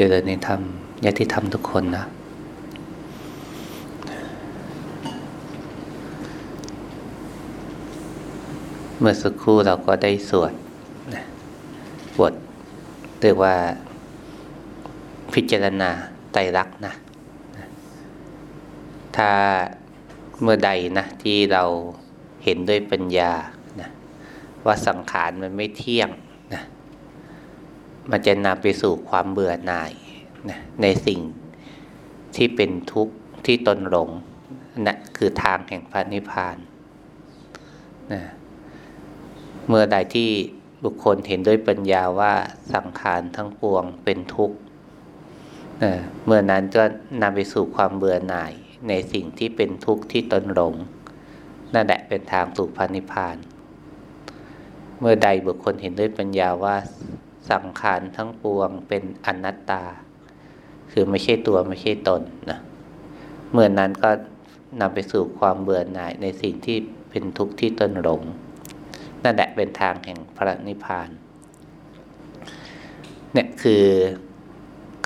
เจริญในธรรมญาติธรรมทุกคนนะ เมื่อสักครู่เราก็ได้สวดบทเรียกว่าพิจารณาไตรลักษณ์นะ ถ้าเมื่อใดนะที่เราเห็นด้วยปัญญานะว่าสังขารมันไม่เที่ยง มันจะนำไปสู่ความเบื่อหน่ายนะในสิ่งที่เป็นทุกข์ที่ตนหลงนะคือทางแห่งพระนิพพานนะเมื่อใดที่บุคคลเห็นด้วยปัญญาว่าสังขารทั้งปวงเป็นทุกข์นะเมื่อนั้นก็นำไปสู่ความเบื่อหน่ายในสิ่งที่เป็นทุกข์ที่ตนหลงนั่นแหละเป็นทางสู่พระนิพพาน เมื่อใดบุคคลเห็นด้วยปัญญาว่า สังขารทั้งปวงเป็นอนัตตา คือไม่ใช่ตัวไม่ใช่ตนนะเมื่อนั้นก็นำไปสู่ความเบื่อหน่ายในสิ่งที่เป็นทุกข์ที่ตนหลง นั่นแหละเป็นทางแห่งพระนิพพาน เนี่ยคือ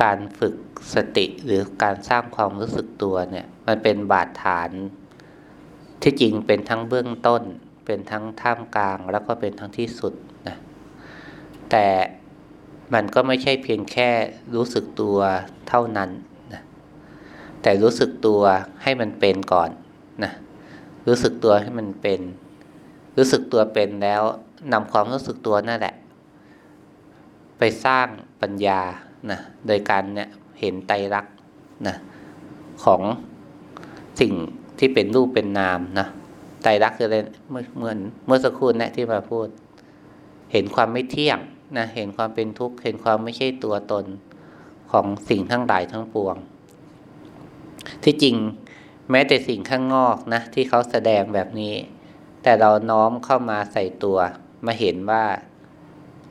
การฝึกสติหรือการสร้างความรู้สึกตัวเนี่ย มันเป็นบาดฐาน ที่จริงเป็นทั้งเบื้องต้น เป็นทั้งท่ามกลางแล้วก็เป็นทั้งที่สุดนะแต่ มันก็ไม่ใช่เพียงแค่รู้สึกตัวเท่านั้นนะแต่รู้สึกตัวให้มันเป็นก่อนนะรู้สึกตัวให้มันเป็น รู้สึกตัวเป็นแล้วนำความรู้สึกตัวนั่นแหละ ไปสร้างปัญญานะโดยการเนี่ยเห็นไตรลักษณ์นะของสิ่งที่เป็นรูปเป็นนามนะไตรลักษณ์คืออะไรเหมือเมื่อเมื่อสักครู่นะที่มาพูด เห็นความไม่เที่ยง นะเห็นความเป็นทุกข์เห็นความไม่ใช่ตัวตนของสิ่งทั้งหลายทั้งปวง ที่จริงแม้แต่สิ่งข้างนอกนะที่เขาแสดงแบบนี้ แต่เราน้อมเข้ามาใส่ตัว มาเห็นว่า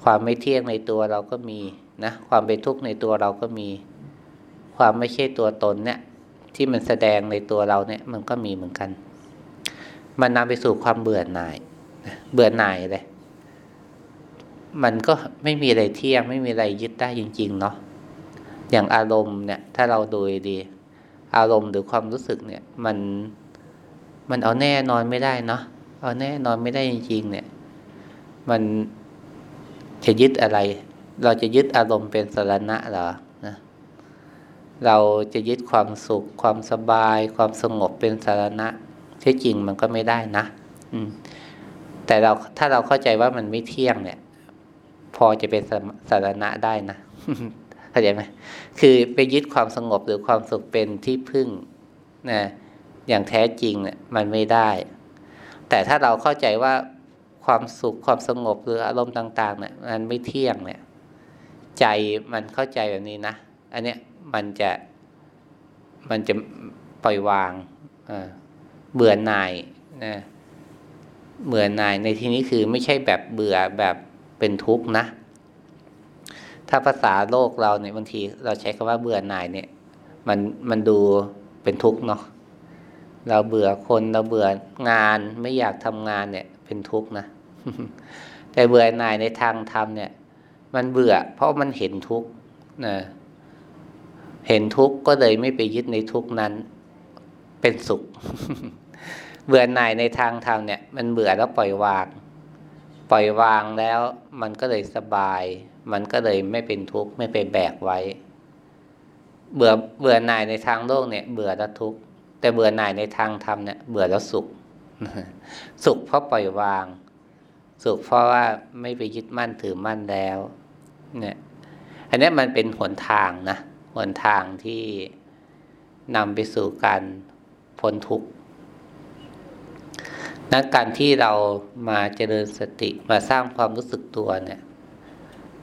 ความไม่เที่ยงในตัวเราก็มีนะความเป็นทุกข์ในตัวเราก็มี ความไม่ใช่ตัวตนเนี่ย ที่มันแสดงในตัวเราเนี่ย มันก็มีเหมือนกัน มันนำไปสู่ความเบื่อหน่ายเบื่อหน่ายเลย มันก็ไม่มีอะไรเที่ยง ไม่มีอะไรยึดได้จริง ๆ เนาะอย่างอารมณ์เนี่ย ถ้าเราดูดี อารมณ์หรือความรู้สึกเนี่ย มันมันเอาแน่นอนไม่ได้เนาะเอาแน่นอนไม่ได้จริง ๆ เนี่ย มันจะยึดอะไร เราจะยึดอารมณ์เป็นสารณะเหรอนะเราจะยึดความสุข ความสบาย ความสงบเป็นสารณะที่จริงมันก็ไม่ได้นะ อืม แต่เราถ้าเราเข้าใจว่ามันไม่เที่ยงเนี่ย พอจะเป็นสารณะได้นะเข้าใจไหมคือไปยึดความสงบหรือความสุขเป็นที่พึ่งนะอย่างแท้จริงเนี่ยมันไม่ได้ แต่ถ้าเราเข้าใจว่าความสุขความสงบหรืออารมณ์ต่าง ๆ เนี่ยมันไม่เที่ยงเนี่ย ใจมันเข้าใจแบบนี้นะอันเนี้ยมันจะมันจะปล่อยวางเบื่อหน่ายนะเบื่อหน่ายในที่นี้คือไม่ใช่แบบเบื่อแบบ เป็นทุกข์นะ ถ้าภาษาโลกเราเนี่ยบางทีเราใช้คำว่าเบื่อหน่ายเนี่ย มันมันดูเป็นทุกข์เนาะเราเบื่อคนเราเบื่องานไม่อยากทำงานเนี่ย เป็นทุกข์นะแต่เบื่อหน่ายในทางธรรมเนี่ย มันเบื่อ เพราะมันเห็นทุกข์นะเห็นทุกข์ก็เลยไม่ไปยึดในทุกข์นั้น เป็นสุข เบื่อหน่ายในทางธรรมเนี่ย มันเบื่อแล้วปล่อยวาง ปล่อยวางแล้ว มันก็เลยสบาย มันก็เลยไม่เป็นทุกข์ไม่ไปแบกไว้ เบื่อเบื่อหน่ายในทางโลกเนี่ย เบื่อแล้วทุกข์แต่เบื่อหน่ายในทางธรรมเนี่ย เบื่อแล้วสุข สุขเพราะปล่อยวาง สุขเพราะว่าไม่ไปยึดมั่นถือมั่นแล้ว เนี่ย อันนี้มันเป็นหนทางนะหนทางที่นำไปสู่การพ้นทุกข์ นะการที่เรามาเจริญสติมาสร้างความรู้สึกตัวเนี่ย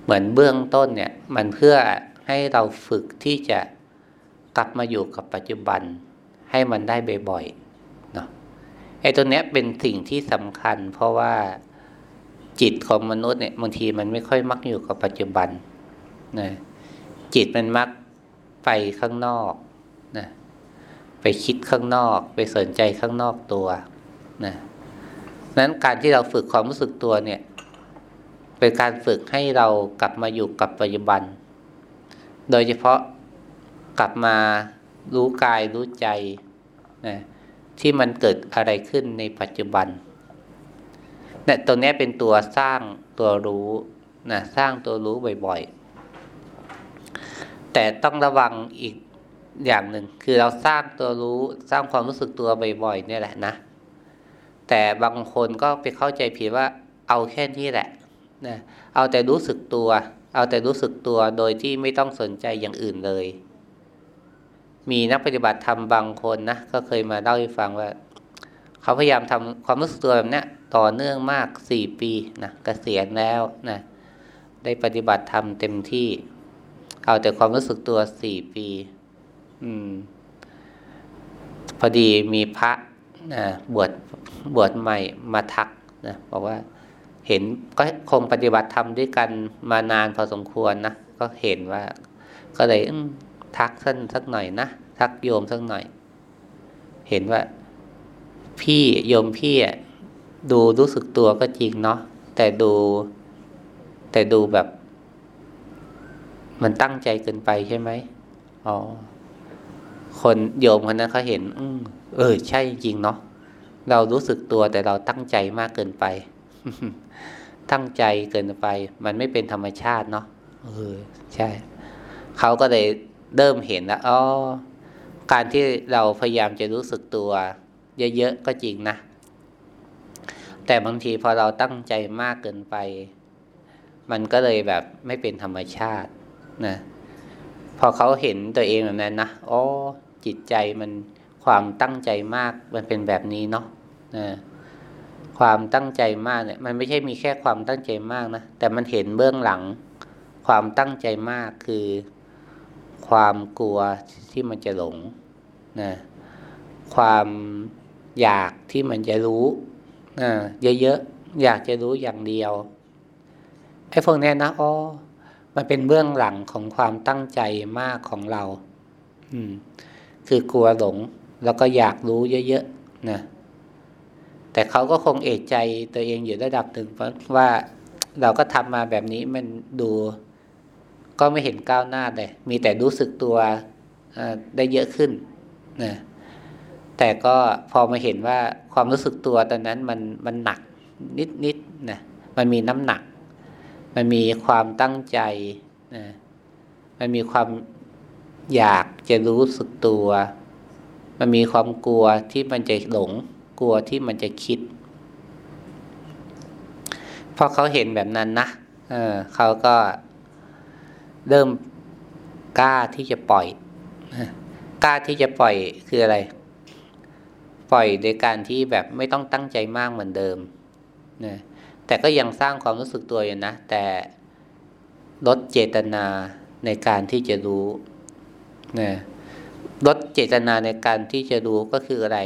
เหมือนเบื้องต้นเนี่ย มันเพื่อให้เราฝึกที่จะกลับมาอยู่กับปัจจุบัน ให้มันได้บ่อยๆเนาะไอ้ตัวเนี้ยเป็นสิ่งที่สำคัญ เพราะว่าจิตของมนุษย์เนี่ยบางทีมันไม่ค่อยมักอยู่กับปัจจุบันนะจิตมันมักไปข้างนอกนะไปคิดข้างนอก ไปสนใจข้างนอกตัวนะ นั้นการที่เราฝึกความรู้สึกตัวเนี่ย เป็นการฝึกให้เรากลับมาอยู่กับปัจจุบัน โดยเฉพาะกลับมารู้กายรู้ใจนะที่มันเกิดอะไรขึ้นในปัจจุบันเนี่ยตรงนี้เป็นตัวสร้างตัวรู้นะสร้างตัวรู้บ่อยๆ แต่ต้องระวังอีกอย่างหนึ่งคือเราสร้างตัวรู้สร้างความรู้สึกตัวบ่อยๆเนี่ยแหละนะ แต่บางคนก็ไปเข้าใจผิดว่าเอาแค่นี้แหละนะเอาแต่รู้สึกตัว เอาแต่รู้สึกตัวโดยที่ไม่ต้องสนใจอย่างอื่นเลย มีนักปฏิบัติธรรมบางคนนะก็เคยมาเล่าให้ฟังว่า เขาพยายามทำความรู้สึกตัวแบบนี้ต่อเนื่องมากสี่ปีนะกะเกษียณแล้วนะได้ปฏิบัติธรรมเต็มที่ เอาแต่ความรู้สึกตัวสี่ปี อืม พอดีมีพระ นะบวชบวชใหม่มาทักนะบอกว่าเห็นก็คงปฏิบัติธรรมด้วยกันมานานพอสมควรนะก็เห็นว่า ก็เลยทักสั้นสักหน่อยนะทักโยมสักหน่อย เห็นว่า พี่โยมพี่ดูรู้สึกตัวก็จริงเนาะแต่ดู แต่ดูแบบ มันตั้งใจเกินไปใช่ไหมอ๋อคนโยมคนนั้นเขาเห็น อื เออ ใช่จริงเนาะเรารู้สึกตัวแต่เราตั้งใจมากเกินไป ตั้งใจเกินไป มันไม่เป็นธรรมชาติเนาะเออ ใช่ เขาก็เลยเริ่มเห็นแล้วอ๋อการที่เราพยายามจะรู้สึกตัวเยอะๆก็จริงนะ แต่บางทีพอเราตั้งใจมากเกินไป มันก็เลยแบบไม่เป็นธรรมชาตินะ พอเขาเห็นตัวเองแบบนั้นนะอ๋อจิตใจมัน ความตั้งใจมากมันเป็นแบบนี้เนาะนะความตั้งใจมากเนี่ยมันไม่ใช่มีแค่ความตั้งใจมากนะแต่มันเห็นเบื้องหลัง ความตั้งใจมากคือ ความกลัวที่มันจะหลงนะความอยากที่มันจะรู้นะเยอะๆอยากจะรู้อย่างเดียวไอ้พวกนี้นะอ๋อมันเป็นเบื้องหลังของความตั้งใจมากของเรา อืม คือกลัวหลง แล้วก็อยากรู้เยอะๆนะแต่เขาก็คงเอกใจตัวเองอยู่ระดับหนึ่งเพราะว่าเราก็ทำมาแบบนี้มันดู ก็ไม่เห็นก้าวหน้าเลย มีแต่รู้สึกตัวได้เยอะขึ้นนะแต่ก็พอมาเห็นว่าความรู้สึกตัวตอนนั้นมันมันหนักนิดๆนะมันมีน้ำหนัก มันมีความตั้งใจนะมันมีความอยากจะรู้สึกตัว มันมีความกลัวที่มันจะหลง กลัวที่มันจะคิดพอเขาเห็นแบบนั้นนะเออเขาก็เริ่มกล้าที่จะปล่อยกล้าที่จะปล่อยคืออะไร ปล่อยโดยการที่แบบไม่ต้องตั้งใจมากเหมือนเดิมนะแต่ก็ยังสร้างความรู้สึกตัวอยู่นะ แต่ลดเจตนาในการที่จะรู้นะ ลดเจตนาในการที่จะรู้ก็คืออะไร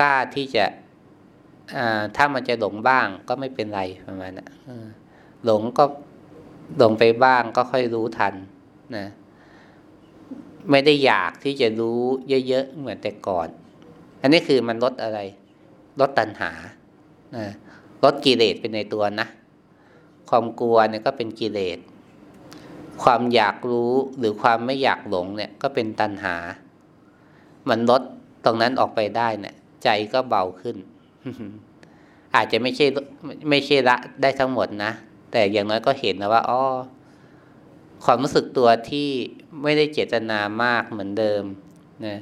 กล้าที่จะถ้ามันจะหลงบ้างก็ไม่เป็นไรประมาณนะหลงก็หลงไปบ้างก็ค่อยรู้ทันนะไม่ได้อยากที่จะรู้เยอะๆเหมือนแต่ก่อน อันนี้คือมันลดอะไร ลดตัณหานะลดกิเลสเป็นในตัวนะ ความกลัวเนี่ยก็เป็นกิเลส ความอยากรู้หรือความไม่อยากหลงเนี่ยก็เป็นตัณหา มันลดตรงนั้นออกไปได้เนี่ย ใจก็เบาขึ้น อาจจะไม่ใช่ไม่ใช่ละได้ทั้งหมดนะ แต่อย่างน้อยก็เห็นนะว่าอ๋อความรู้สึกตัวที่ไม่ได้เจตนามากเหมือนเดิมนะ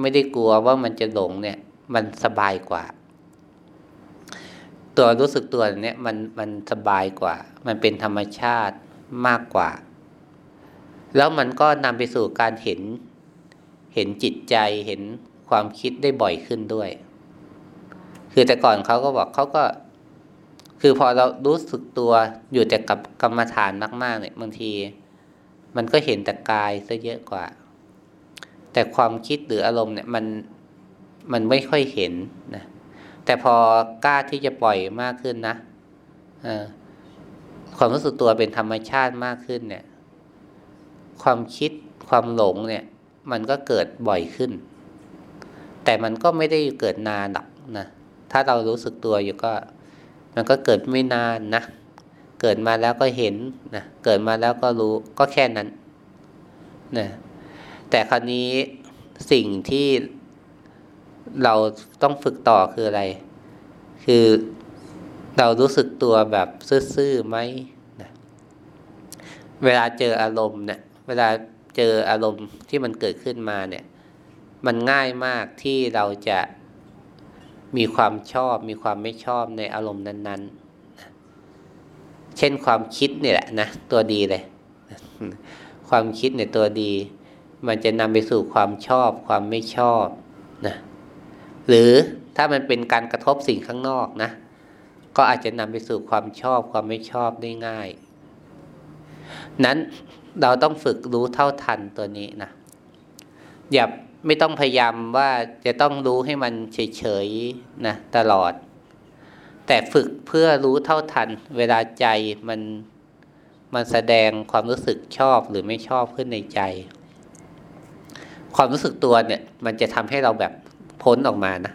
ไม่ได้กลัวว่ามันจะหลงเนี่ย มันสบายกว่า ตัวรู้สึกตัวเนี่ยมันมันสบายกว่า มันเป็นธรรมชาติมากกว่า แล้วมันก็นำไปสู่การเห็น เห็นจิตใจเห็นความคิดได้บ่อยขึ้นด้วย คือแต่ก่อนเขาก็บอกเขาก็ คือพอเรารู้สึกตัวอยู่แต่กับกรรมฐานมาก ๆ เนี่ยบางที มันก็เห็นแต่กายซะเยอะกว่า แต่ความคิดหรืออารมณ์เนี่ยมันมันไม่ค่อยเห็นนะแต่พอกล้าที่จะปล่อยมากขึ้นนะความรู้สึกตัวเป็นธรรมชาติมากขึ้นเนี่ย ความคิดความหลงเนี่ย มันก็เกิดบ่อยขึ้น แต่มันก็ไม่ได้เกิดนานหรอกนะถ้าเรารู้สึกตัวอยู่ก็ มันก็เกิดไม่นานนะเกิดมาแล้วก็เห็นนะเกิดมาแล้วก็รู้ก็แค่นั้นนะแต่คราวนี้สิ่งที่เราต้องฝึกต่อคืออะไร คือเรารู้สึกตัวแบบซื่อๆไหมนะเวลาเจออารมณ์เนี่ย เวลาเจออารมณ์ที่มันเกิดขึ้นมาเนี่ย มันง่ายมากที่เราจะมีความชอบ มีความไม่ชอบในอารมณ์นั้นๆ เช่นความคิดเนี่ยแหละนะตัวดีเลย ความคิดเนี่ยตัวดี มันจะนำไปสู่ความชอบ ความไม่ชอบนะหรือถ้ามันเป็นการกระทบสิ่งข้างนอกนะ ก็อาจจะนำไปสู่ความชอบความไม่ชอบได้ง่าย นั้น เราต้องฝึกรู้เท่าทันตัวนี้นะอย่าไม่ต้องพยายามว่าจะต้องรู้ให้มันเฉยๆนะตลอด แต่ฝึกเพื่อรู้เท่าทัน เวลาใจมันมันแสดงความรู้สึกชอบหรือไม่ชอบขึ้นในใจ ความรู้สึกตัวเนี่ย มันจะทำให้เราแบบพ้นออกมานะ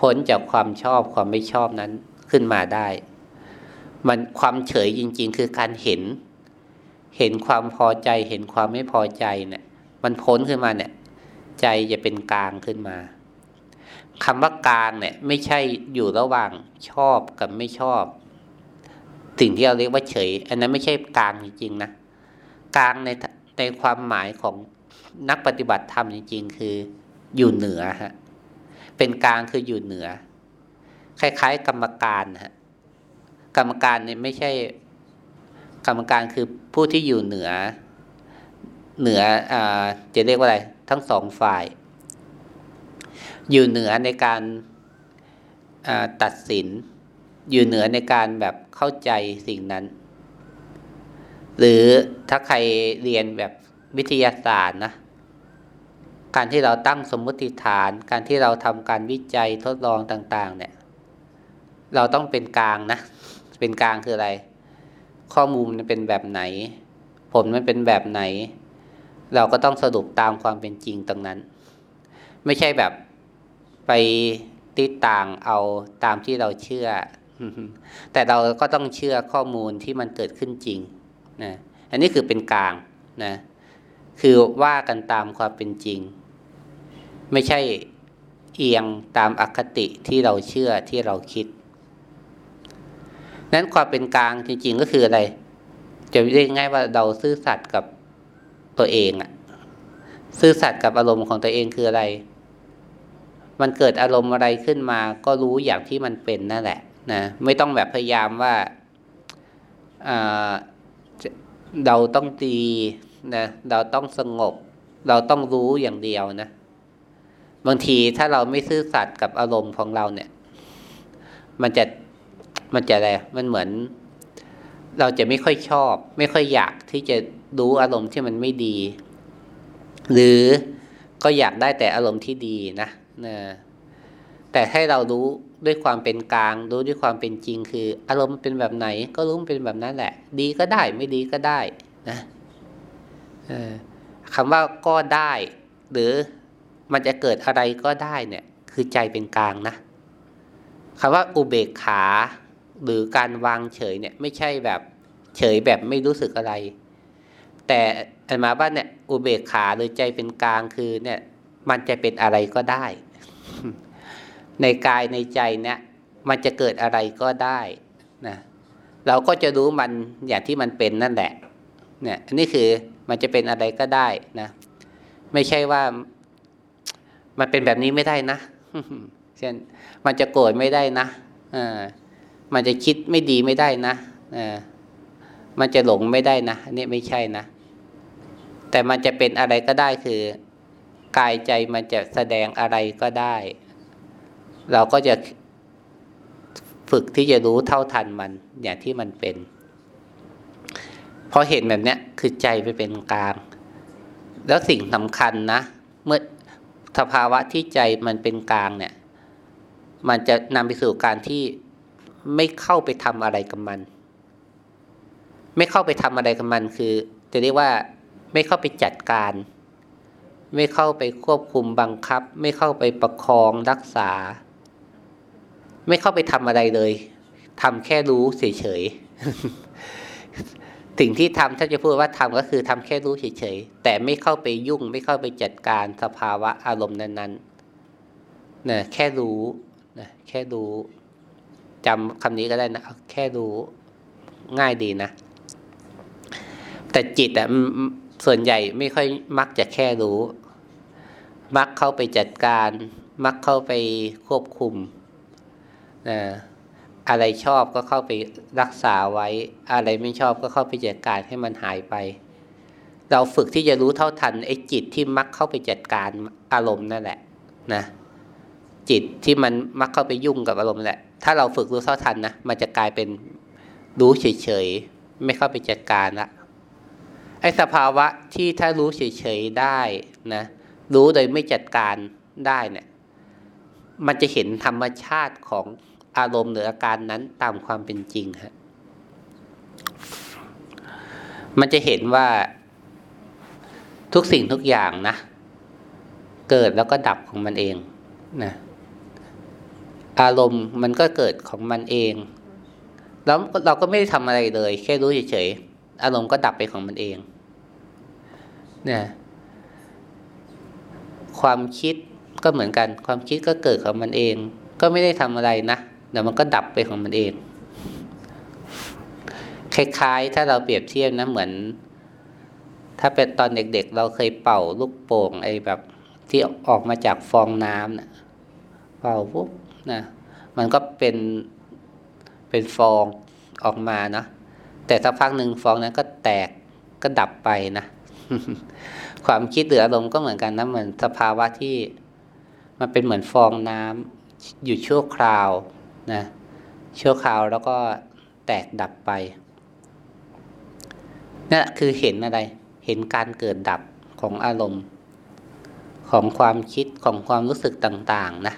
พ้นจากความชอบความไม่ชอบนั้นขึ้นมาได้ มันความเฉยจริง ๆ คือการเห็น เห็นความพอใจ เห็นความไม่พอใจเนี่ย มันพ้นขึ้นมาเนี่ย ใจจะเป็นกลางขึ้นมาคำว่ากลางเนี่ยไม่ใช่อยู่ระหว่างชอบกับไม่ชอบ สิ่งที่เราเรียกว่าเฉย อันนั้นไม่ใช่กลางจริงๆนะกลางในในความหมายของนักปฏิบัติธรรมจริง ๆ คืออยู่เหนือฮะเป็นกลางคืออยู่เหนือ คล้าย ๆ กรรมการฮะกรรมการเนี่ยไม่ใช่ กรรมการคือผู้ที่อยู่เหนือ เหนืออจะเรียกว่าอะไร ทั้งสองฝ่าย อยู่เหนือในการตัดสิน อยู่เหนือในการแบบเข้าใจสิ่งนั้น หรือถ้าใครเรียนแบบวิทยาศาสตร์นะการที่เราตั้งสมมติฐาน การที่เราทำการวิจัยทดลองต่าง ๆ เนี่ย เราต้องเป็นกลางนะ เป็นกลางคืออะไร ข้อมูลมันเป็นแบบไหน ผลมันเป็นแบบไหน เราก็ต้องสรุปตามความเป็นจริงตรงนั้น ไม่ใช่แบบไปติดต่างเอาตามที่เราเชื่อ แต่เราก็ต้องเชื่อข้อมูลที่มันเกิดขึ้นจริงนะอันนี้คือเป็นกลางนะคือว่ากันตามความเป็นจริง ไม่ใช่เอียงตามอคติที่เราเชื่อที่เราคิด นั้นความเป็นกลางจริง ๆ ก็คืออะไร จะเรียกง่ายว่าเราซื่อสัตย์กับตัวเองอะซื่อสัตย์กับอารมณ์ของตัวเองคืออะไร มันเกิดอารมณ์อะไรขึ้นมา ก็รู้อย่างที่มันเป็นนั่นแหละนะไม่ต้องแบบพยายามว่าเราต้องดีนะเราต้องสงบ เราต้องรู้อย่างเดียวนะ บางทีถ้าเราไม่ซื่อสัตย์กับอารมณ์ของเราเนี่ย มันจะ มันจะอะไร มันเหมือน เราจะไม่ค่อยชอบ ไม่ค่อยอยากที่จะรู้อารมณ์ที่มันไม่ดี หรือก็อยากได้แต่อารมณ์ที่ดีนะนะแต่ให้เรารู้ด้วยความเป็นกลาง รู้ด้วยความเป็นจริง คือ อารมณ์เป็นแบบไหน ก็รู้เป็นแบบนั้นแหละ ดีก็ได้ ไม่ดีก็ได้นะคำว่าก็ได้ หรือมันจะเกิดอะไรก็ได้เนี่ย คือใจเป็นกลางนะคำว่าอุเบกขา หรือการวางเฉยเนี่ยไม่ใช่แบบเฉยแบบไม่รู้สึกอะไร แต่อันมาว่านเนี่ยอุเบกขาหรือใจเป็นกลางคือเนี่ยมันจะเป็นอะไรก็ได้ ในกายในใจเนี่ยมันจะเกิดอะไรก็ได้นะเราก็จะรู้มันอย่างที่มันเป็นนั่นแหละเนี่ยอันนี้คือมันจะเป็นอะไรก็ได้นะ ไม่ใช่ว่ามันเป็นแบบนี้ไม่ได้นะ เช่นมันจะโกรธไม่ได้นะอ่า มันจะคิดไม่ดีไม่ได้นะอ่ามันจะหลงไม่ได้นะนี่ไม่ใช่นะ แต่มันจะเป็นอะไรก็ได้คือกายใจมันจะแสดงอะไรก็ได้ เราก็จะฝึกที่จะรู้เท่าทันมัน อย่างที่มันเป็นพอเห็นแบบนี้คือใจไปเป็นกลาง แล้วสิ่งสำคัญนะ เมื่อสภาวะที่ใจมันเป็นกลางเนี่ย มันจะนำไปสู่การที่ ไม่เข้าไปทำอะไรกับมัน ไม่เข้าไปทำอะไรกับมันคือ จะเรียกว่าไม่เข้าไปจัดการ ไม่เข้าไปควบคุมบังคับ ไม่เข้าไปประคองรักษา ไม่เข้าไปทำอะไรเลยทำแค่รู้เฉยๆสิ่งที่ทำถ้าจะพูดว่าทำก็คือทำแค่รู้เฉยๆแต่ไม่เข้าไปยุ่ง ไม่เข้าไปจัดการสภาวะอารมณ์นั้นๆนะแค่รู้นะแค่รู้ จำคำนี้ก็ได้นะแค่รู้ง่ายดีนะ แต่จิตอะส่วนใหญ่ไม่ค่อยมักจะแค่รู้ มักเข้าไปจัดการ มักเข้าไปควบคุมนะอะไรชอบก็เข้าไปรักษาไว้ อะไรไม่ชอบก็เข้าไปจัดการให้มันหายไป เราฝึกที่จะรู้เท่าทันไอ้จิตที่มักเข้าไปจัดการอารมณ์นั่นแหละนะจิตที่มันมักเข้าไปยุ่งกับอารมณ์แหละ ถ้าเราฝึกรู้เท่าทันนะมันจะกลายเป็นรู้เฉยๆไม่เข้าไปจัดการละไอ้สภาวะที่ถ้ารู้เฉยๆได้นะรู้โดยไม่จัดการได้เนี่ยมันจะเห็นธรรมชาติของอารมณ์หรืออาการนั้นตามความเป็นจริงฮะมันจะเห็นว่าทุกสิ่งทุกอย่างนะ เกิดแล้วก็ดับของมันเองนะ อารมณ์มันก็เกิดของมันเอง แล้วเราก็ไม่ได้ทำอะไรเลย แค่รู้เฉยๆอารมณ์ก็ดับไปของมันเอง เนี่ยความคิดก็เหมือนกัน ความคิดก็เกิดของมันเอง ก็ไม่ได้ทำอะไรนะเดี๋ยวมันก็ดับไปของมันเอง คล้ายๆ ถ้าเราเปรียบเทียบนะเหมือน ถ้าเป็นตอนเด็กๆเราเคยเป่าลูกโป่งไอ้แบบที่ออกมาจากฟองน้ำนะเป่าปุ๊บ นะมันก็เป็นเป็นฟองออกมานะแต่สักพักหนึ่งฟองนั้นก็แตกก็ดับไปนะความคิดหรืออารมณ์ก็เหมือนกันนะเหมือนสภาวะที่มันเป็นเหมือนฟองน้ำอยู่ชั่วคราวนะชั่วคราวแล้วก็แตกดับไปนี่คือเห็นอะไร เห็นการเกิดดับของอารมณ์ ของความคิดของความรู้สึกต่าง ๆ นะ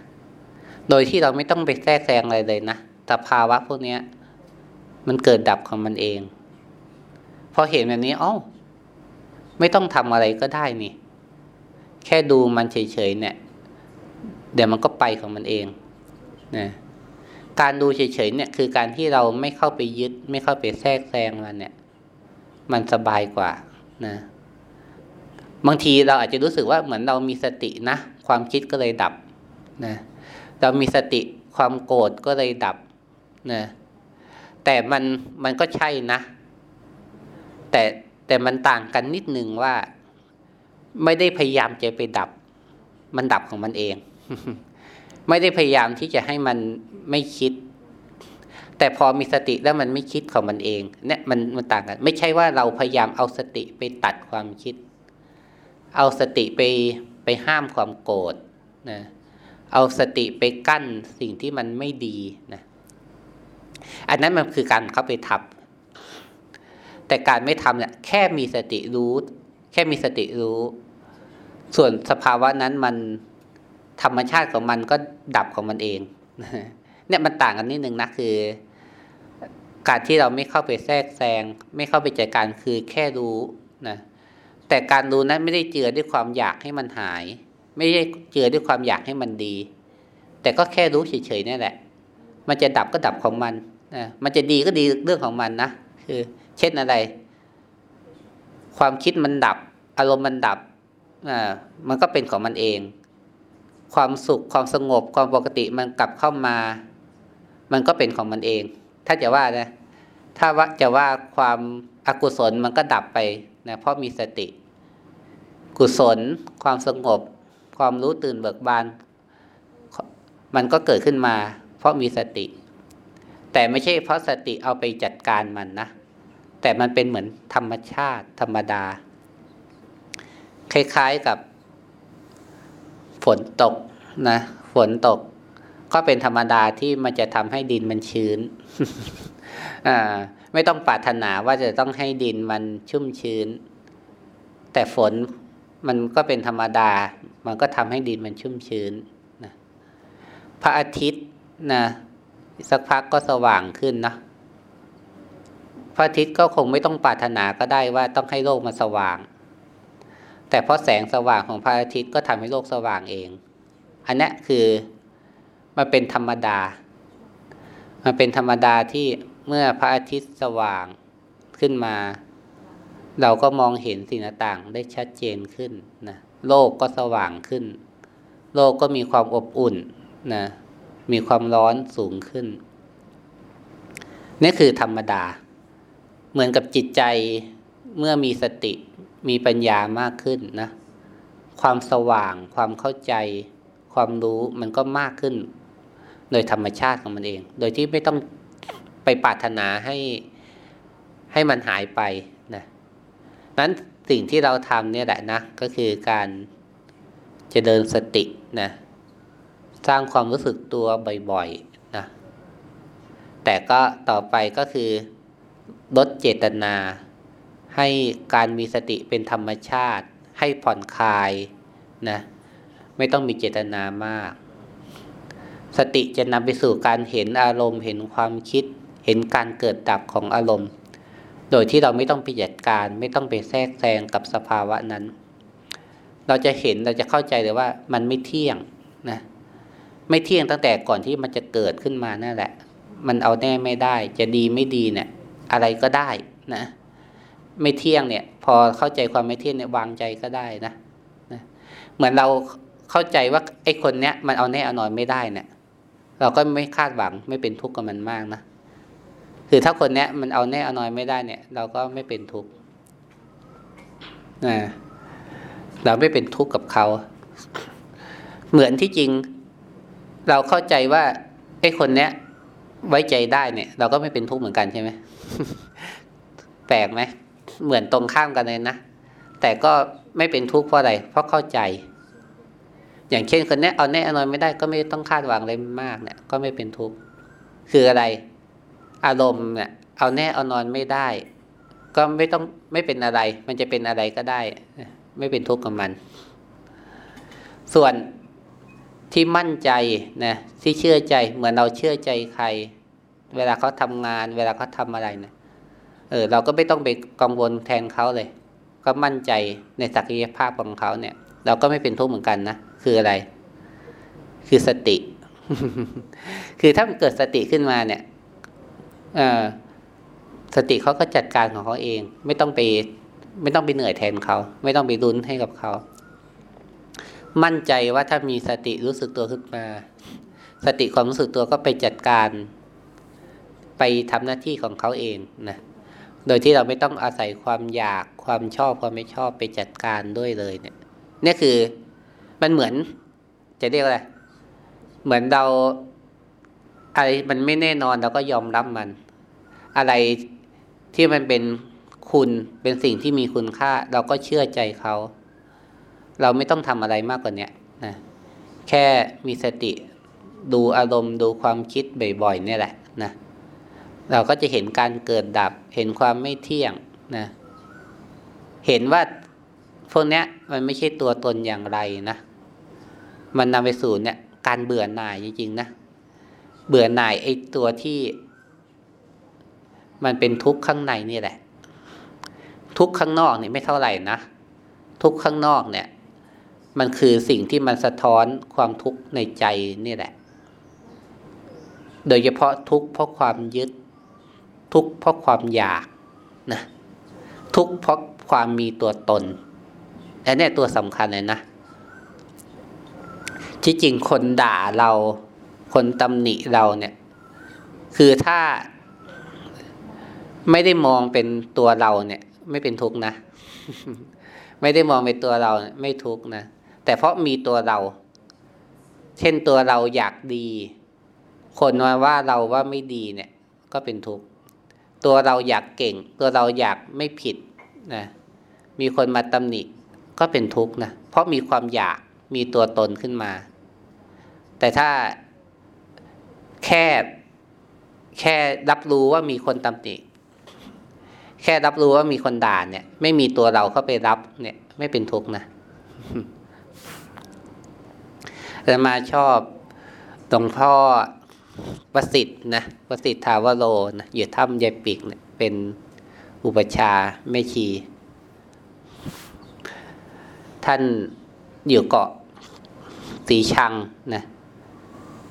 โดยที่เราไม่ต้องไปแทรกแซงอะไรเลยนะสภาวะพวกนี้มันเกิดดับของมันเอง พอเห็นแบบนี้อ๋อไม่ต้องทำอะไรก็ได้นี่ แค่ดูมันเฉยๆเนี่ย เดี๋ยวมันก็ไปของมันเองนะการดูเฉยๆเนี่ย คือการที่เราไม่เข้าไปยึด ไม่เข้าไปแทรกแซงมันเนี่ย มันสบายกว่านะบางทีเราอาจจะรู้สึกว่าเหมือนเรามีสตินะ ความคิดก็เลยดับนะ เรามีสติความโกรธก็เลยดับนะแต่มันมันก็ใช่นะ แต่แต่มันต่างกันนิดนึงว่า ไม่ได้พยายามจะไปดับ มันดับของมันเอง ไม่ได้พยายามที่จะให้มันไม่คิด แต่พอมีสติแล้วมันไม่คิดของมันเอง เนี่ยมันมันต่างกัน ไม่ใช่ว่าเราพยายามเอาสติไปตัดความคิด เอาสติไปไปห้ามความโกรธนะ เอาสติไปกั้นสิ่งที่มันไม่ดีนะ อันนั้นมันคือการเข้าไปทับแต่การไม่ทำเนี่ยแค่มีสติรู้ แค่มีสติรู้ ส่วนสภาวะนั้นมันธรรมชาติของมันก็ดับของมันเอง เนี่ยมันต่างกันนิดนึงนะคือ การที่เราไม่เข้าไปแทรกแซง ไม่เข้าไปจัดการคือแค่รู้นะแต่การรู้นั้นไม่ได้เจือด้วยความอยากให้มันหาย ไม่ได้เจือด้วยความอยากให้มันดี แต่ก็แค่รู้เฉยๆนี่แหละ มันจะดับก็ดับของมันนะมันจะดีก็ดีเรื่องของมันนะคือ เช่นอะไร ความคิดมันดับ อารมณ์มันดับอ่ามันก็เป็นของมันเอง ความสุขความสงบความปกติมันกลับเข้ามา มันก็เป็นของมันเอง ถ้าจะว่านะถ้าว่าจะว่าความอากุศลมันก็ดับไปนะเพราะมีสติ กุศล ความสงบ ความรู้ตื่นเบิกบาน มันก็เกิดขึ้นมา เพราะมีสติ แต่ไม่ใช่เพราะสติเอาไปจัดการมันนะ แต่มันเป็นเหมือนธรรมชาติธรรมดา คล้ายๆกับ ฝนตกนะฝนตก ก็เป็นธรรมดาที่มันจะทำให้ดินมันชื้นอ่าไม่ต้องปรารถนาว่าจะต้องให้ดินมันชุ่มชื้น แต่ฝน มันก็เป็นธรรมดา มันก็ทำให้ดินมันชุ่มชื้นนะพระอาทิตย์นะสักพักก็สว่างขึ้นนะพระอาทิตย์ก็คงไม่ต้องปรารถนาก็ได้ว่าต้องให้โลกมันสว่าง แต่เพราะแสงสว่างของพระอาทิตย์ก็ทำให้โลกสว่างเอง อันนี้คือมันเป็นธรรมดา มันเป็นธรรมดาที่เมื่อพระอาทิตย์สว่างขึ้นมา เราก็มองเห็นสิ่งต่างๆได้ชัดเจนขึ้นนะโลกก็สว่างขึ้น โลกก็มีความอบอุ่นนะมีความร้อนสูงขึ้น นี่คือธรรมดา เหมือนกับจิตใจเมื่อมีสติมีปัญญามากขึ้นนะความสว่าง ความเข้าใจ ความรู้มันก็มากขึ้น โดยธรรมชาติของมันเอง โดยที่ไม่ต้องไปปรารถนาให้ให้มันหายไป นั้นสิ่งที่เราทำเนี่ยแหละนะ ก็คือการจะเดินสตินะสร้างความรู้สึกตัวบ่อยๆนะแต่ก็ต่อไปก็คือลดเจตนา ให้การมีสติเป็นธรรมชาติ ให้ผ่อนคลายนะไม่ต้องมีเจตนามาก สติจะนำไปสู่การเห็นอารมณ์ เห็นความคิด เห็นการเกิดดับของอารมณ์ โดยที่เราไม่ต้องไปจัดการ ไม่ต้องไปแทรกแซงกับสภาวะนั้น เราจะเห็นเราจะเข้าใจเลยว่ามันไม่เที่ยงนะไม่เที่ยงตั้งแต่ก่อนที่มันจะเกิดขึ้นมานั่นแหละ มันเอาแน่ไม่ได้ จะดีไม่ดีเนี่ย อะไรก็ได้นะ ไม่เที่ยงเนี่ย พอเข้าใจความไม่เที่ยงเนี่ยวางใจก็ได้นะนะ เหมือนเราเข้าใจว่าไอ้คนเนี้ยมันเอาแน่เอานอนไม่ได้เนี่ย เราก็ไม่คาดหวังไม่เป็นทุกข์กับมันมากนะ คือถ้าคนเนี้ยมันเอาแน่เอานอนไม่ได้เนี่ย เราก็ไม่เป็นทุกข์นะเราไม่เป็นทุกข์กับเขา เหมือนที่จริง เราเข้าใจว่าไอ้คนเนี้ย ไว้ใจได้เนี่ย เราก็ไม่เป็นทุกข์เหมือนกันใช่ไหมแปลกไหมเหมือนตรงข้ามกันเลยนะแต่ก็ไม่เป็นทุกข์เพราะอะไร เพราะเข้าใจ อย่างเช่นคนนี้เอาแน่เอานอนไม่ได้ก็ไม่ต้องคาดหวังอะไรมากเนี่ย ก็ไม่เป็นทุกข์คืออะไร อารมณ์เนี่ยเอาแน่เอานอนไม่ได้ ก็ไม่ต้องไม่เป็นอะไร มันจะเป็นอะไรก็ได้ ไม่เป็นทุกข์กับมัน ส่วนที่มั่นใจนะที่เชื่อใจเหมือนเราเชื่อใจใคร เวลาเขาทำงาน เวลาเขาทาอะไรเนะเออ เราก็ไม่ต้องไปกังวลแทนเขาเลย ก็มั่นใจในศักยภาพของเขาเนี่ย เราก็ไม่เป็นทุกข์เหมือนกันนะคืออะไร คือสติ คือถ้าเกิดสติขึ้นมาเนี่ย สติเขาก็จัดการของเขาเอง ไม่ต้องไป ไม่ต้องไปเหนื่อยแทนเขา ไม่ต้องไปรุนให้กับเขา มั่นใจว่าถ้ามีสติรู้สึกตัวขึ้นมา สติความรู้สึกตัวก็ไปจัดการ ไปทำหน้าที่ของเขาเองนะโดยที่เราไม่ต้องอาศัยความอยากความชอบความไม่ชอบไปจัดการด้วยเลยเนี่ยนี่คือมันเหมือน จะเรียกอะไรเหมือนเราอะไรมันไม่แน่นอนเราก็ยอมรับมัน อะไรที่มันเป็นคุณเป็นสิ่งที่มีคุณค่า เราก็เชื่อใจเขา เราไม่ต้องทำอะไรมากกว่านี้นะแค่มีสติดูอารมณ์ดูความคิดบ่อยๆนี่แหละนะเราก็จะเห็นการเกิดดับ เห็นความไม่เที่ยงนะเห็นว่าพวกนี้มันไม่ใช่ตัวตนอย่างไรนะมันนำไปสู่เนี่ยการเบื่อหน่ายจริงๆนะเบื่อหน่ายไอ้ตัวที่ มันเป็นทุกข์ข้างในนี่แหละ ทุกข์ข้างนอกนี่ไม่เท่าไหร่นะทุกข์ข้างนอกเนี่ย มันคือสิ่งที่มันสะท้อนความทุกข์ในใจนี่แหละ โดยเฉพาะทุกข์เพราะความยึด ทุกข์เพราะความอยากนะทุกข์เพราะความมีตัวตนอันนี้ตัวสำคัญเลยนะที่จริงคนด่าเรา คนตำหนิเราเนี่ย คือถ้า ไม่ได้มองเป็นตัวเราเนี่ย ไม่เป็นทุกข์นะ ไม่ได้มองเป็นตัวเราไม่ทุกข์นะ แต่เพราะมีตัวเรา เช่นตัวเราอยากดี คนมาว่าเราว่าไม่ดีเนี่ย ก็เป็นทุกข์ตัวเราอยากเก่ง ตัวเราอยากไม่ผิดนะมีคนมาตำหนิก็เป็นทุกข์นะเพราะมีความอยากมีตัวตนขึ้นมา แต่ถ้าแค่แค่รับรู้ว่ามีคนตำหนิ แค่รับรู้ว่ามีคนด่าเนี่ย ไม่มีตัวเราเข้าไปรับเนี่ย ไม่เป็นทุกข์นะแต่มาชอบหลวงพ่อประสิทธิ์นะประสิทธิ์ทาวโรนะอยู่ถ้ำยายปิกเนะเป็นอุปชาแม่ชี ท่านอยู่เกาะสีชังนะ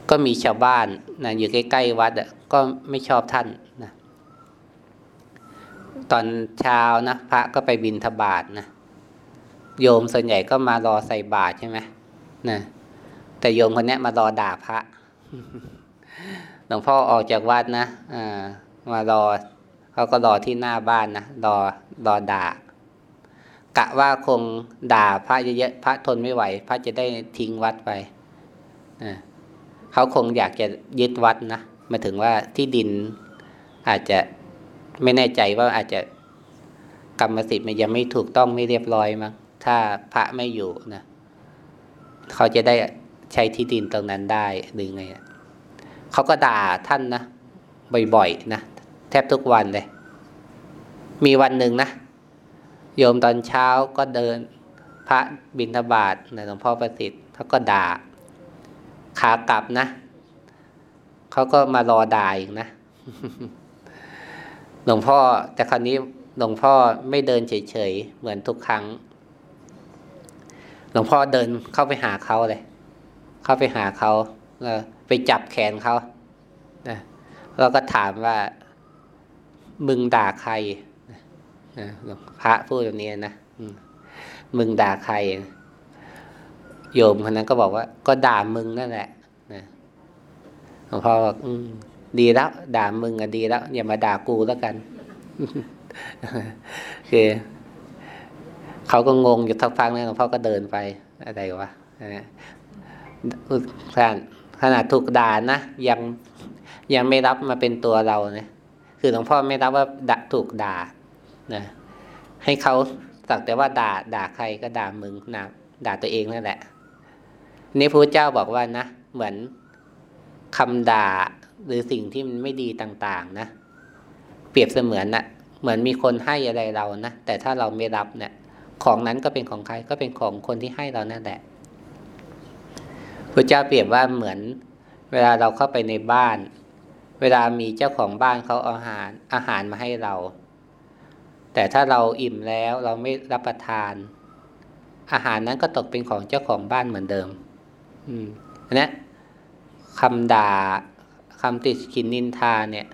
ก็มีชาวบ้านนะอยู่ใกล้ ๆ วัดก็ไม่ชอบท่าน ตอนเช้านะพระก็ไปบินทบาทนะโยมส่วนใหญ่ก็มารอใส่บาตรใช่ไหมนะแต่โยมคนนี้มารอด่าพระหลวงพ่อออกจากวัดนะอ่ามารอเขาก็รอที่หน้าบ้านนะรอรอด่ากะว่าคงด่าพระเยอะๆพระทนไม่ไหว พระจะได้ทิ้งวัดไปเขาคงอยากจะยึดวัดนะมาถึงว่าที่ดินอาจจะ ไม่แน่ใจว่าอาจจะกรรมสิทธิ์มันยังไม่ถูกต้องไม่เรียบร้อยมั้งถ้าพระไม่อยู่นะเขาจะได้ใช้ที่ดินตรงนั้นได้หรือไงเขาก็ด่าท่านนะบ่อยๆนะแทบทุกวันเลย มีวันหนึ่งนะโยมตอนเช้าก็เดินพระบิณฑบาตนะหลวงพ่อประสิทธิ์เขาก็ด่า ขากลับนะเขาก็มารอด่าอีกนะ หลวงพ่อแต่คราวนี้หลวงพ่อไม่เดินเฉยๆเหมือนทุกครั้ง หลวงพ่อเดินเข้าไปหาเขาเลย เข้าไปหาเขาแล้วไปจับแขนเขานะแล้วก็ถามว่ามึงด่าใครพระพูดแบบนี้นะมึงด่าใคร โยมคนนั้นก็บอกว่า ก็ด่ามึงนั่นแหละนะหลวงพ่อบอก ดีแล้ว ด่ามึงอะดีแล้วอย่ามาด่ากูแล้วกันคือเขาก็งงอยู่ทักฟังนะหลวงพ่อก็เดินไปอะไรวะท่านขนาดถูกด่านะยังยังไม่รับมาเป็นตัวเราเนะคือหลวงพ่อไม่รับว่าด่าถูกด่านะให้เขาสักแต่ว่าด่าด่าใครก็ด่ามึงนะด่าตัวเองนั่นแหละนี่พระเจ้าบอกว่านะเหมือนคำด่า หรือสิ่งที่มันไม่ดีต่างๆ นะ เปรียบเสมือนนะ่ะ เหมือนมีคนให้อะไรเรานะ แต่ถ้าเราไม่รับเนี่ย ของนั้นก็เป็นของใครก็เป็นของคนที่ให้เรานั่นแหละพระเจ้าเปรียบว่าเหมือน เวลาเราเข้าไปในบ้าน เวลามีเจ้าของบ้านเขาเอาอาหารอาหารมาให้เรา แต่ถ้าเราอิ่มแล้วเราไม่รับประทาน อาหารนั้นก็ตกเป็นของเจ้าของบ้านเหมือนเดิม อืมนะคำด่า คำติดขินนินทาเนี่ย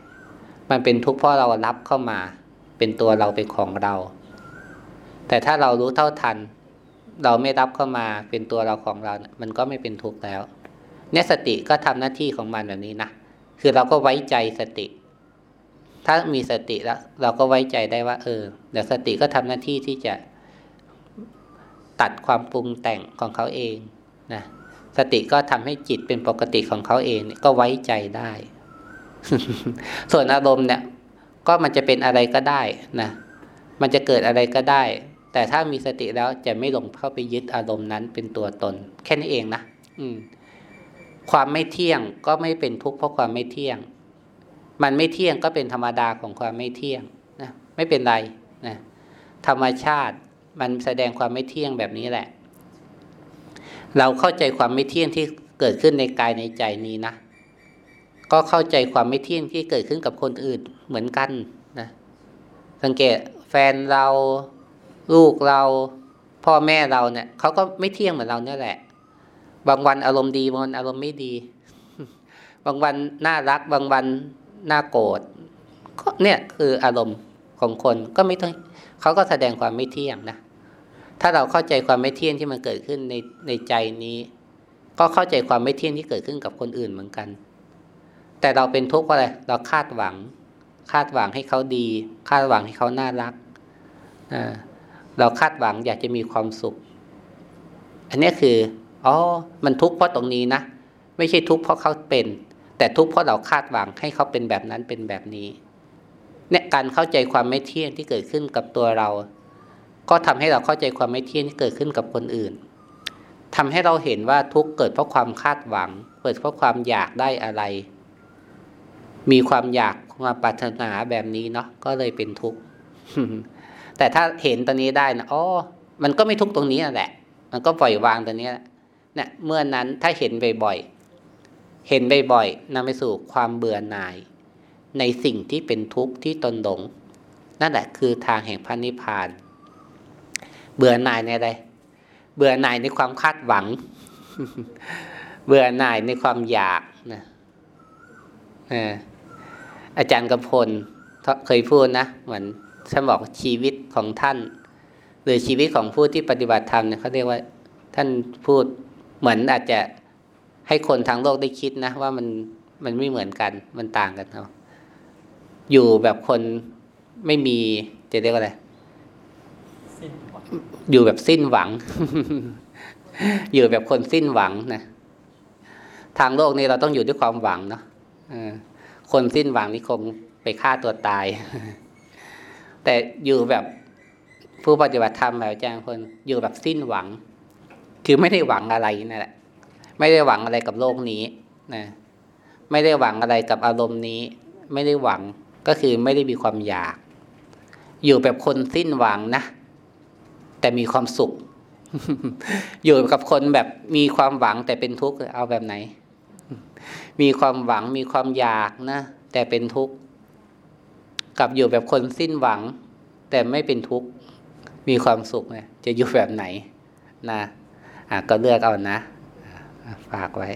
มันเป็นทุกข์เพราะเรารับเข้ามา เป็นตัวเราเป็นของเรา แต่ถ้าเรารู้เท่าทัน เราไม่รับเข้ามาเป็นตัวเราของเรา มันก็ไม่เป็นทุกข์แล้วเนี่ยสติก็ทำหน้าที่ของมันแบบนี้นะคือเราก็ไว้ใจสติ ถ้ามีสติแล้ว เราก็ไว้ใจได้ว่า เออเดี๋ยวสติก็ทำหน้าที่ที่จะตัดความปรุงแต่งของเขาเองนะ สติก็ทำให้จิตเป็นปกติของเขาเองก็ไว้ใจได้ ส่วนอารมณ์เนี่ย ก็มันจะเป็นอะไรก็ได้นะมันจะเกิดอะไรก็ได้ แต่ถ้ามีสติแล้วจะไม่หลงเข้าไปยึดอารมณ์นั้นเป็นตัวตน แค่นี้เองนะอืม ความไม่เที่ยงก็ไม่เป็นทุกข์เพราะความไม่เที่ยง มันไม่เที่ยงก็เป็นธรรมดาของความไม่เที่ยงนะไม่เป็นไรนะธรรมชาติมันแสดงความไม่เที่ยงแบบนี้แหละ เราเข้าใจความไม่เที่ยงที่เกิดขึ้นในกายในใจนี้นะ ก็เข้าใจความไม่เที่ยงที่เกิดขึ้นกับคนอื่นเหมือนกันนะ สังเกตแฟนเราลูกเราพ่อแม่เราเนี่ยเขาก็ไม่เที่ยงเหมือนเราเนี่ยแหละ บางวันอารมณ์ดีบางวันอารมณ์ไม่ดี บางวันน่ารัก บางวันน่าโกรธเนี่ยคืออารมณ์ของคนก็ไม่ต้องเขาก็แสดงความไม่เที่ยงนะ ถ้าเราเข้าใจความไม่เที่ยงที่มันเกิดขึ้นในในใจนี้ ก็เข้าใจความไม่เที่ยงที่เกิดขึ้นกับคนอื่นเหมือนกัน แต่เราเป็นทุกข์เพราะอะไรเราคาดหวัง คาดหวังให้เขาดี คาดหวังให้เขาน่ารักเราคาดหวังอยากจะมีความสุข อันนี้คืออ๋อมันทุกข์เพราะตรงนี้นะไม่ใช่ทุกข์เพราะเขาเป็น แต่ทุกข์เพราะเราคาดหวังให้เขาเป็นแบบนั้นเป็นแบบนี้เนี่ยการเข้าใจความไม่เที่ยงที่เกิดขึ้นกับตัวเรา ก็ทำให้เราเข้าใจความไม่เที่ยงที่เกิดขึ้นกับคนอื่นทำให้เราเห็นว่าทุกเกิดเพราะความคาดหวัง เกิดเพราะความอยากได้อะไร มีความอยากความปรารถนาแบบนี้เนาะก็เลยเป็นทุกข์แต่ถ้าเห็นตอนนี้ได้นะอ๋อมันก็ไม่ทุกข์ตรงนี้แหละ มันก็ปล่อยวางตรงนี้เนี่ยเมื่อนั้นถ้าเห็นบ่อยๆเห็นบ่อยๆนำไปสู่ความเบื่อหน่าย ในสิ่งที่เป็นทุกข์ที่ตนหลงนั่นแหละคือทางแห่งพระนิพพาน เบื่อหน่ายในอะไร เบื่อหน่ายในความคาดหวัง เบื่อหน่ายในความอยากนะอาจารย์กำพลเคยพูดนะเหมือนท่านบอกชีวิตของท่าน หรือชีวิตของผู้ที่ปฏิบัติธรรมเนี่ยเขาเรียกว่า ท่านพูดเหมือนอาจจะให้คนทางโลกได้คิดนะว่ามันมันไม่เหมือนกัน มันต่างกันเนาะอยู่แบบคนไม่มีจะเรียกว่าอะไร อยู่แบบสิ้นหวัง อยู่แบบคนสิ้นหวังนะทางโลกนี้เราต้องอยู่ด้วยความหวังเนาะคนสิ้นหวังนี่คงไปฆ่าตัวตาย แต่อยู่แบบผู้ปฏิบัติธรรมแบบอาจารย์คนอยู่แบบสิ้นหวัง คือไม่ได้หวังอะไรนั่นแหละ ไม่ได้หวังอะไรกับโลกนี้นะไม่ได้หวังอะไรกับอารมณ์นี้ ไม่ได้หวังก็คือไม่ได้มีความอยาก อยู่แบบคนสิ้นหวังนะ แต่มีความสุข อยู่กับคนแบบมีความหวังแต่เป็นทุกข์เอาแบบไหน มีความหวังมีความอยากนะแต่เป็นทุกข์กับอยู่แบบคนสิ้นหวัง แต่ไม่เป็นทุกข์มีความสุขเนี่ยจะอยู่แบบไหนนะอะก็เลือกเอานะฝากไว้